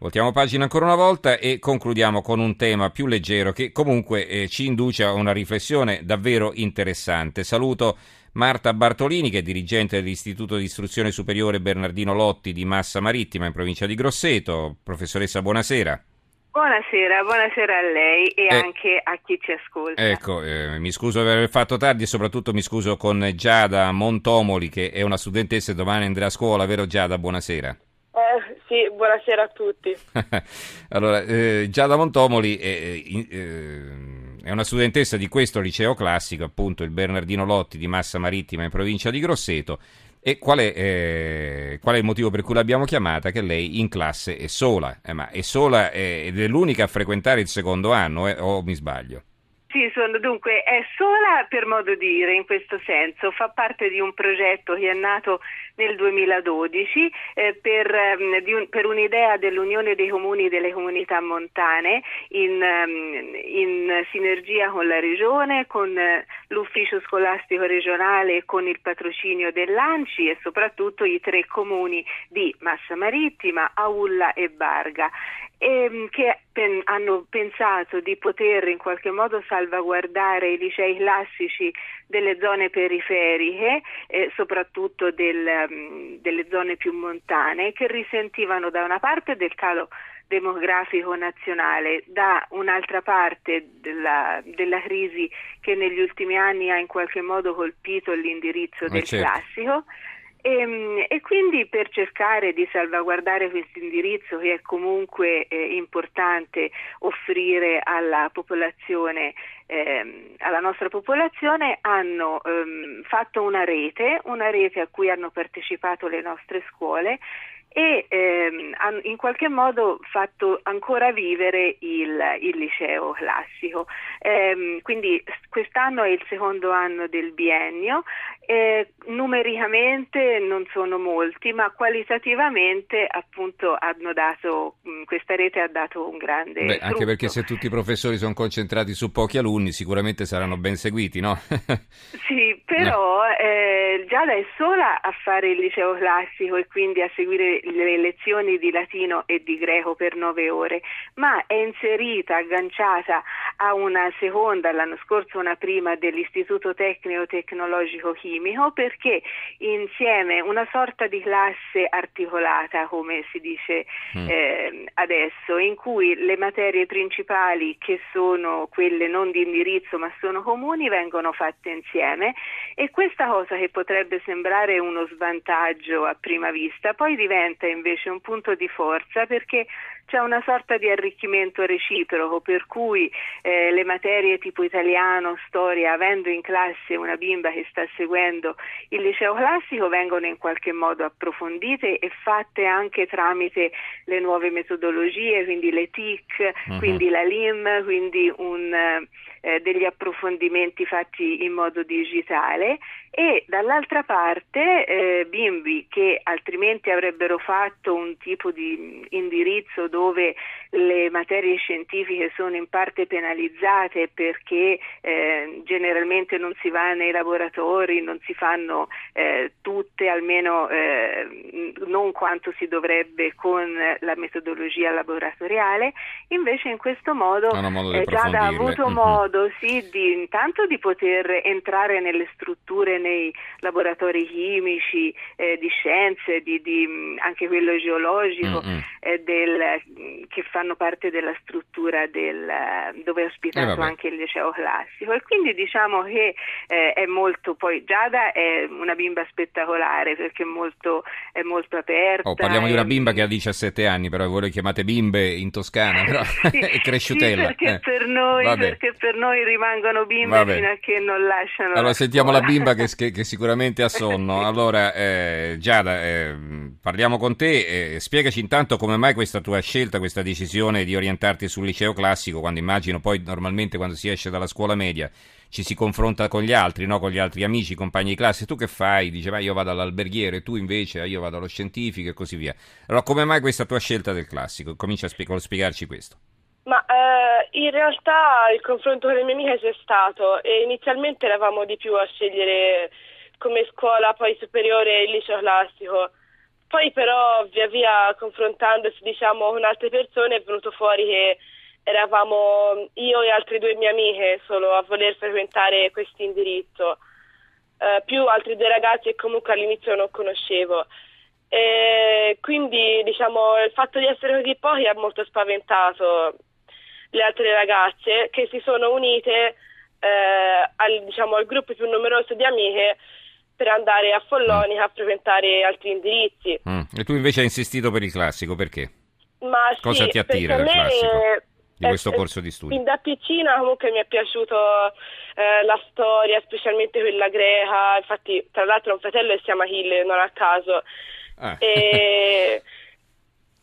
Voltiamo pagina ancora una volta e concludiamo con un tema più leggero che comunque eh, ci induce a una riflessione davvero interessante. Saluto Marta Bartolini che è dirigente dell'Istituto di Istruzione Superiore Bernardino Lotti di Massa Marittima in provincia di Grosseto. Professoressa, buonasera. Buonasera, buonasera a lei e eh, anche a chi ci ascolta. Ecco, eh, mi scuso per aver fatto tardi e soprattutto mi scuso con Giada Montomoli che è una studentessa e domani andrà a scuola, vero Giada? Buonasera. Eh, sì, buonasera a tutti. allora, eh, Giada Montomoli è, eh, è, una studentessa di questo liceo classico, appunto il Bernardino Lotti di Massa Marittima in provincia di Grosseto. E qual è, eh, qual è, il motivo per cui l'abbiamo chiamata? Che lei in classe è sola, eh, ma è sola ed è l'unica a frequentare il secondo anno, eh, o mi sbaglio? Sì, sono, dunque è sola per modo di dire in questo senso, fa parte di un progetto che è nato nel 2012 eh, per, um, un, per, un'idea dell'Unione dei Comuni delle Comunità Montane in, um, in sinergia con la Regione, con uh, l'Ufficio Scolastico Regionale e con il patrocinio dell'ANCI e soprattutto i tre comuni di Massa Marittima, Aulla e Barga ehm, che pen, hanno pensato di poter in qualche modo salvaguardare i licei classici delle zone periferiche, eh, soprattutto del, um, delle zone più montane, che risentivano da una parte del calo demografico nazionale, da un'altra parte della, della, crisi che negli ultimi anni ha in qualche modo colpito l'indirizzo Ma del certo. classico e, ehm, e, quindi per cercare di salvaguardare questo indirizzo che è comunque eh, importante offrire alla popolazione, ehm, alla nostra popolazione, hanno ehm, fatto una rete, una rete a cui hanno partecipato le nostre scuole e ehm, hanno in qualche modo fatto ancora vivere il, il liceo classico. Eh, quindi quest'anno è il secondo anno del biennio, eh, numericamente non sono molti, ma qualitativamente appunto hanno dato, questa rete ha dato un grande... Beh, anche perché se tutti i professori sono concentrati su pochi alunni sicuramente saranno ben seguiti, no? sì, però no. eh, Giada è sola a fare il liceo classico e quindi a seguire le lezioni di latino e di greco per nove ore, ma è inserita, agganciata a una seconda, l'anno scorso una prima dell'Istituto Tecnico Tecnologico Chimico perché insieme una sorta di classe articolata, come si dice mm. eh, adesso, in cui le materie principali che sono quelle non di indirizzo ma sono comuni vengono fatte insieme e questa cosa che potrebbe sembrare uno svantaggio a prima vista poi diventa invece un punto di forza perché c'è una sorta di arricchimento reciproco per cui eh, le materie tipo italiano, storia, avendo in classe una bimba che sta seguendo il liceo classico vengono in qualche modo approfondite e fatte anche tramite le nuove metodologie, quindi le TIC, uh-huh. quindi la LIM, quindi un, eh, degli approfondimenti fatti in modo digitale e dall'altra parte eh, bimbi che altrimenti avrebbero fatto un tipo di indirizzo dove le materie scientifiche sono in parte penalizzate perché eh, generalmente non si va nei laboratori, non si fanno eh, tutte, almeno eh, non quanto si dovrebbe con la metodologia laboratoriale, invece in questo modo, eh, Giada ha avuto mm-hmm. modo sì, di, intanto di poter entrare nelle strutture, nei laboratori chimici, eh, di scienze, di, di, anche quello geologico, mm-hmm. del, che fa fanno parte della struttura del, dove è ospitato eh anche il liceo classico e quindi diciamo che eh, è molto, poi Giada è una bimba spettacolare perché è molto, è molto aperta. Oh, parliamo e... di una bimba che ha 17 anni, però voi le chiamate bimbe in Toscana, però sì, è cresciutella. Sì, perché, eh. per noi, perché, per noi, rimangono bimbe fino a che non lasciano Allora la sentiamo scuola. la bimba che, che, che, sicuramente ha sonno. Allora, eh, Giada, eh, parliamo con te, eh, spiegaci intanto come mai questa tua scelta, questa decisione di orientarti sul liceo classico, quando immagino poi normalmente quando si esce dalla scuola media ci si confronta con gli altri, no? con gli altri amici, compagni di classe, tu che fai? Dice, ma io vado all'alberghiere, tu invece, io vado allo scientifico e così via. Allora, come mai questa tua scelta del classico? Comincia a spie- spiegarci questo. Ma eh, in realtà il confronto con le mie amiche c'è stato e inizialmente eravamo di più a scegliere come scuola poi superiore il liceo classico Poi però via via confrontandosi diciamo, con altre persone è venuto fuori che eravamo io e altre due mie amiche solo a voler frequentare questo indirizzo, eh, più altri due ragazzi che comunque all'inizio non conoscevo. E quindi diciamo, il fatto di essere così pochi ha molto spaventato le altre ragazze che si sono unite eh, al, diciamo, al gruppo più numeroso di amiche per andare a Follonica a frequentare altri indirizzi. Mm. E tu invece hai insistito per il classico, perché? Ma Cosa sì, ti attira me, classico? Di eh, questo eh, corso di studi? Fin da piccina comunque mi è piaciuto eh, la storia, specialmente quella greca, infatti tra l'altro ho un fratello che si chiama Achille, non a caso. Ah. E,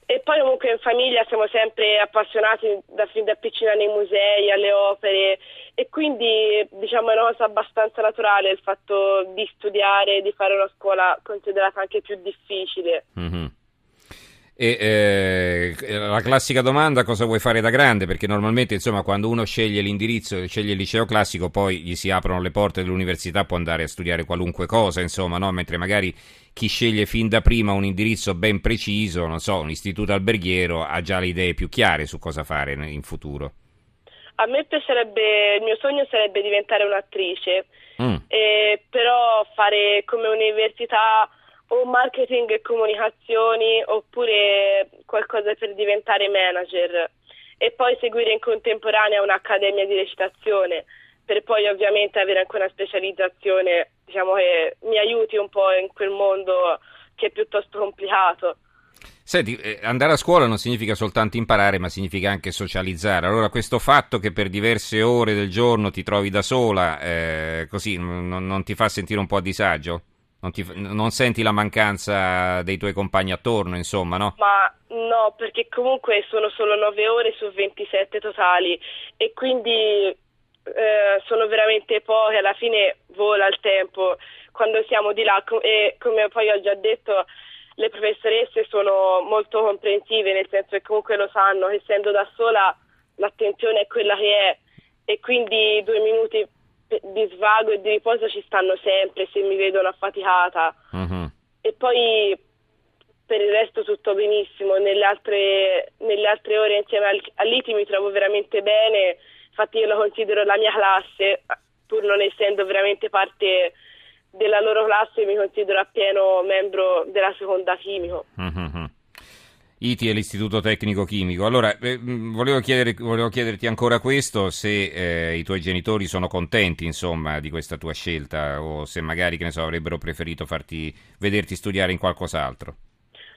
e poi comunque in famiglia siamo sempre appassionati da fin da piccina nei musei, alle opere e quindi diciamo è una cosa abbastanza naturale il fatto di studiare, di fare una scuola considerata anche più difficile. Mhm. E eh, la classica domanda cosa vuoi fare da grande? Perché normalmente insomma quando uno sceglie l'indirizzo, sceglie il liceo classico, poi gli si aprono le porte dell'università, può andare a studiare qualunque cosa, insomma, no? Mentre magari chi sceglie fin da prima un indirizzo ben preciso, non so, un istituto alberghiero, ha già le idee più chiare su cosa fare in futuro. A me piacerebbe, il mio sogno sarebbe diventare un'attrice, Mm. eh, però fare come università o marketing e comunicazioni oppure qualcosa per diventare manager e poi seguire in contemporanea un'accademia di recitazione per poi ovviamente avere anche una specializzazione diciamo che mi aiuti un po' in quel mondo che è piuttosto complicato. Senti, eh, andare a scuola non significa soltanto imparare, ma significa anche socializzare. Allora, questo fatto che per diverse ore del giorno ti trovi da sola, eh, così non, non ti fa sentire un po' a disagio? Non, ti, non senti la mancanza dei tuoi compagni attorno, insomma, no? Ma no, perché comunque sono solo 9 ore su 27 totali e quindi eh, sono veramente poche, alla fine vola il tempo quando siamo di là e come poi ho già detto le professoresse sono molto comprensive, nel senso che comunque lo sanno, essendo da sola l'attenzione è quella che è e quindi due minuti di svago e di riposo ci stanno sempre se mi vedono affaticata. Mhm. E poi per il resto tutto benissimo, nelle altre, nelle altre ore insieme al, all'ITI mi trovo veramente bene, infatti io lo considero la mia classe, pur non essendo veramente parte della loro classe mi considero appieno membro della seconda chimico. Mhm. ITI è l'Istituto Tecnico Chimico. Allora, eh, mh, volevo, chiedere- volevo chiederti ancora questo, se eh, i tuoi genitori sono contenti, insomma, di questa tua scelta o se magari, so, avrebbero preferito farti vederti studiare in qualcos'altro.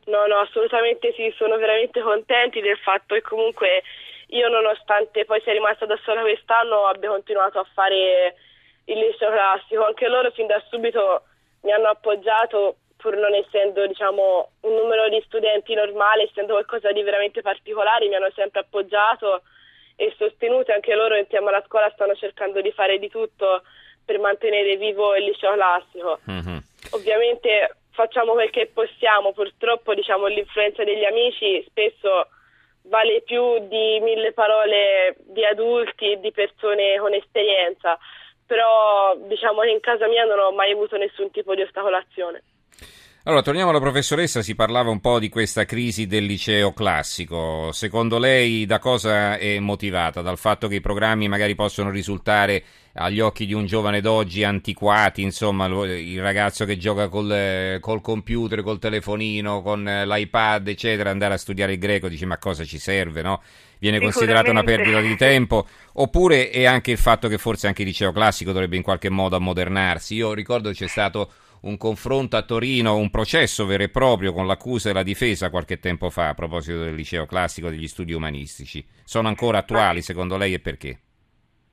No, no, assolutamente sì, sono veramente contenti del fatto che comunque io nonostante poi sia rimasta da sola quest'anno abbia continuato a fare il liceo classico, anche loro fin da subito mi hanno appoggiato pur non essendo diciamo un numero di studenti normale, essendo qualcosa di veramente particolare, mi hanno sempre appoggiato e sostenuto anche loro insieme alla scuola stanno cercando di fare di tutto per mantenere vivo il liceo classico. Mhm. Ovviamente facciamo quel che possiamo, purtroppo diciamo, l'influenza degli amici spesso vale più di mille parole di adulti e di persone con esperienza, però diciamo che in casa mia non ho mai avuto nessun tipo di ostacolazione. Allora, torniamo alla professoressa, si parlava un po' di questa crisi del liceo classico. Secondo lei da cosa è motivata? Dal fatto che i programmi magari possono risultare agli occhi di un giovane d'oggi antiquati, insomma, il ragazzo che gioca col, col computer, col telefonino, con eh, l'iPad, eccetera, andare a studiare il greco, dice ma cosa ci serve, no? Viene considerata una perdita di tempo, oppure è anche il fatto che forse anche il liceo classico dovrebbe in qualche modo ammodernarsi. Io ricordo c'è stato un confronto a Torino, un processo vero e proprio con l'accusa e la difesa qualche tempo fa a proposito del liceo classico degli studi umanistici. Sono ancora attuali secondo lei e perché?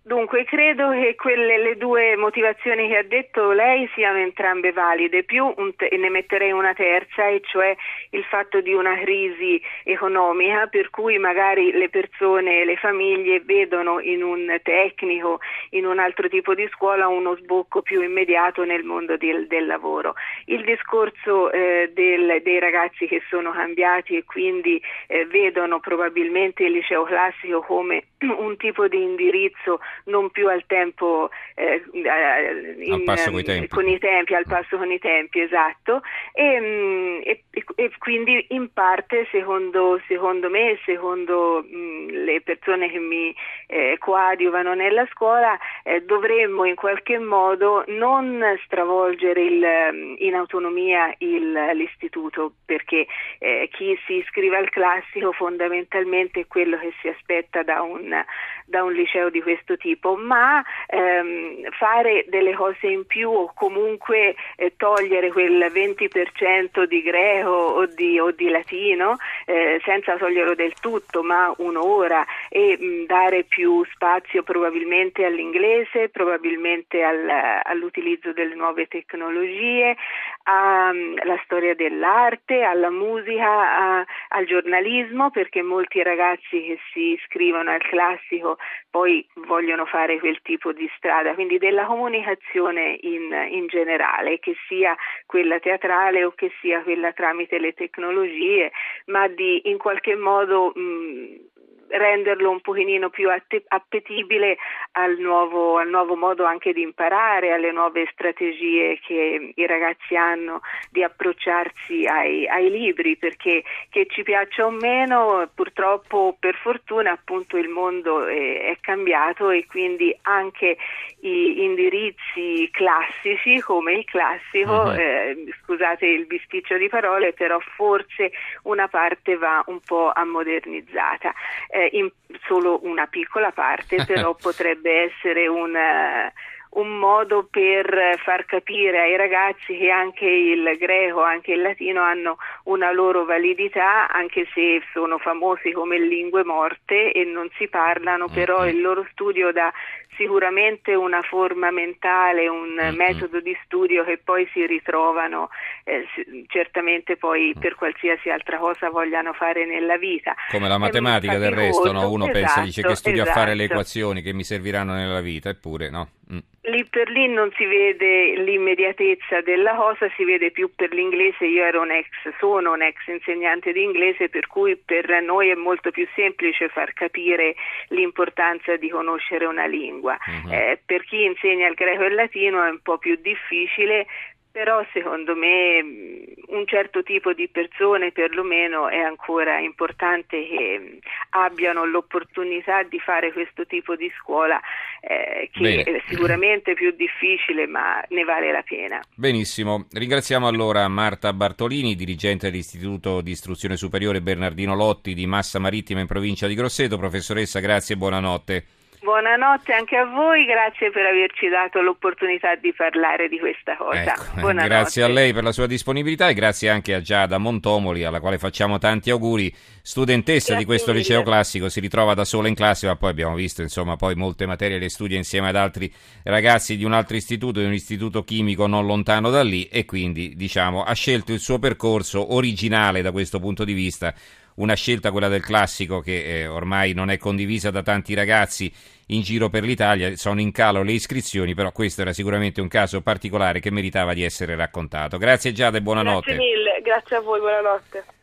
Dunque, credo che quelle, le due motivazioni che ha detto lei siano entrambe valide, più te- ne metterei una terza, e cioè il fatto di una crisi economica per cui magari le persone, le famiglie vedono in un tecnico, in un altro tipo di scuola uno sbocco più immediato nel mondo del, del lavoro. Il discorso eh, del- dei ragazzi che sono cambiati e quindi eh, vedono probabilmente il liceo classico come un tipo di indirizzo non più al tempo eh, in, passo con i tempi. con i tempi, al passo con i tempi, esatto, e, mm, e, e quindi in parte secondo, secondo me, secondo mh, mm, le persone che mi eh, coadiuvano nella scuola, eh, dovremmo in qualche modo non stravolgere il, mm, in autonomia il, l'istituto, perché eh, chi si iscrive al classico fondamentalmente è quello che si aspetta da un, da un liceo di questo tipo, ma ehm, fare delle cose in più o comunque eh, togliere quel 20% di greco o di, o di latino eh, senza toglierlo del tutto, ma un'ora e mh, dare più spazio probabilmente all'inglese, probabilmente al, all'utilizzo delle nuove tecnologie, alla storia dell'arte, alla musica, a, al giornalismo, perché molti ragazzi che si iscrivono al classico poi vogliono fare quel tipo di strada, quindi della comunicazione in, in generale, che sia quella teatrale o che sia quella tramite le tecnologie, ma di in qualche modo mh, renderlo un pochino più appetibile al nuovo, al nuovo, modo anche di imparare, alle nuove strategie che i ragazzi hanno di approcciarsi ai, ai libri, perché che ci piaccia o meno, purtroppo per fortuna appunto il mondo è, è cambiato e quindi anche i indirizzi classici come il classico, uh-huh. eh, scusate il bisticcio di parole, però forse una parte va un po' ammodernizzata eh, in solo una piccola parte, però potrebbe essere un, uh, un, modo per far capire ai ragazzi che anche il greco, anche il latino hanno una loro validità, anche se sono famosi come lingue morte e non si parlano, però il loro studio dà sicuramente una forma mentale, un mm-hmm. metodo di studio che poi si ritrovano eh, certamente poi mm. per qualsiasi altra cosa vogliano fare nella vita. Come la matematica del resto, no? uno esatto, pensa, dice che studio esatto. a fare le esatto. equazioni che mi serviranno nella vita, eppure no. Mm. Lì per lì non si vede l'immediatezza della cosa, si vede più per l'inglese. Io ero un ex, sono un ex insegnante di inglese, per cui per noi è molto più semplice far capire l'importanza di conoscere una lingua. Uh-huh. Eh, per chi insegna il greco e il latino è un po' più difficile però secondo me un certo tipo di persone perlomeno è ancora importante che abbiano l'opportunità di fare questo tipo di scuola eh, che Bene. è sicuramente più difficile ma ne vale la pena. Benissimo, ringraziamo allora Marta Bartolini, dirigente dell'Istituto di Istruzione Superiore Bernardino Lotti di Massa Marittima in provincia di Grosseto. Professoressa, grazie e buonanotte. Buonanotte anche a voi, grazie per averci dato l'opportunità di parlare di questa cosa. Ecco, grazie a lei per la sua disponibilità e grazie anche a Giada Montomoli, alla quale facciamo tanti auguri. Studentessa grazie di questo mille. liceo classico, si ritrova da sola in classe, ma poi abbiamo visto, insomma, poi molte materie le studia insieme ad altri ragazzi di un altro istituto, di un istituto chimico non lontano da lì e quindi, diciamo, ha scelto il suo percorso originale da questo punto di vista una scelta, quella del classico, che eh, ormai non è condivisa da tanti ragazzi in giro per l'Italia. Sono in calo le iscrizioni, però questo era sicuramente un caso particolare che meritava di essere raccontato. Grazie Giada e buonanotte. Grazie mille, grazie a voi, buonanotte.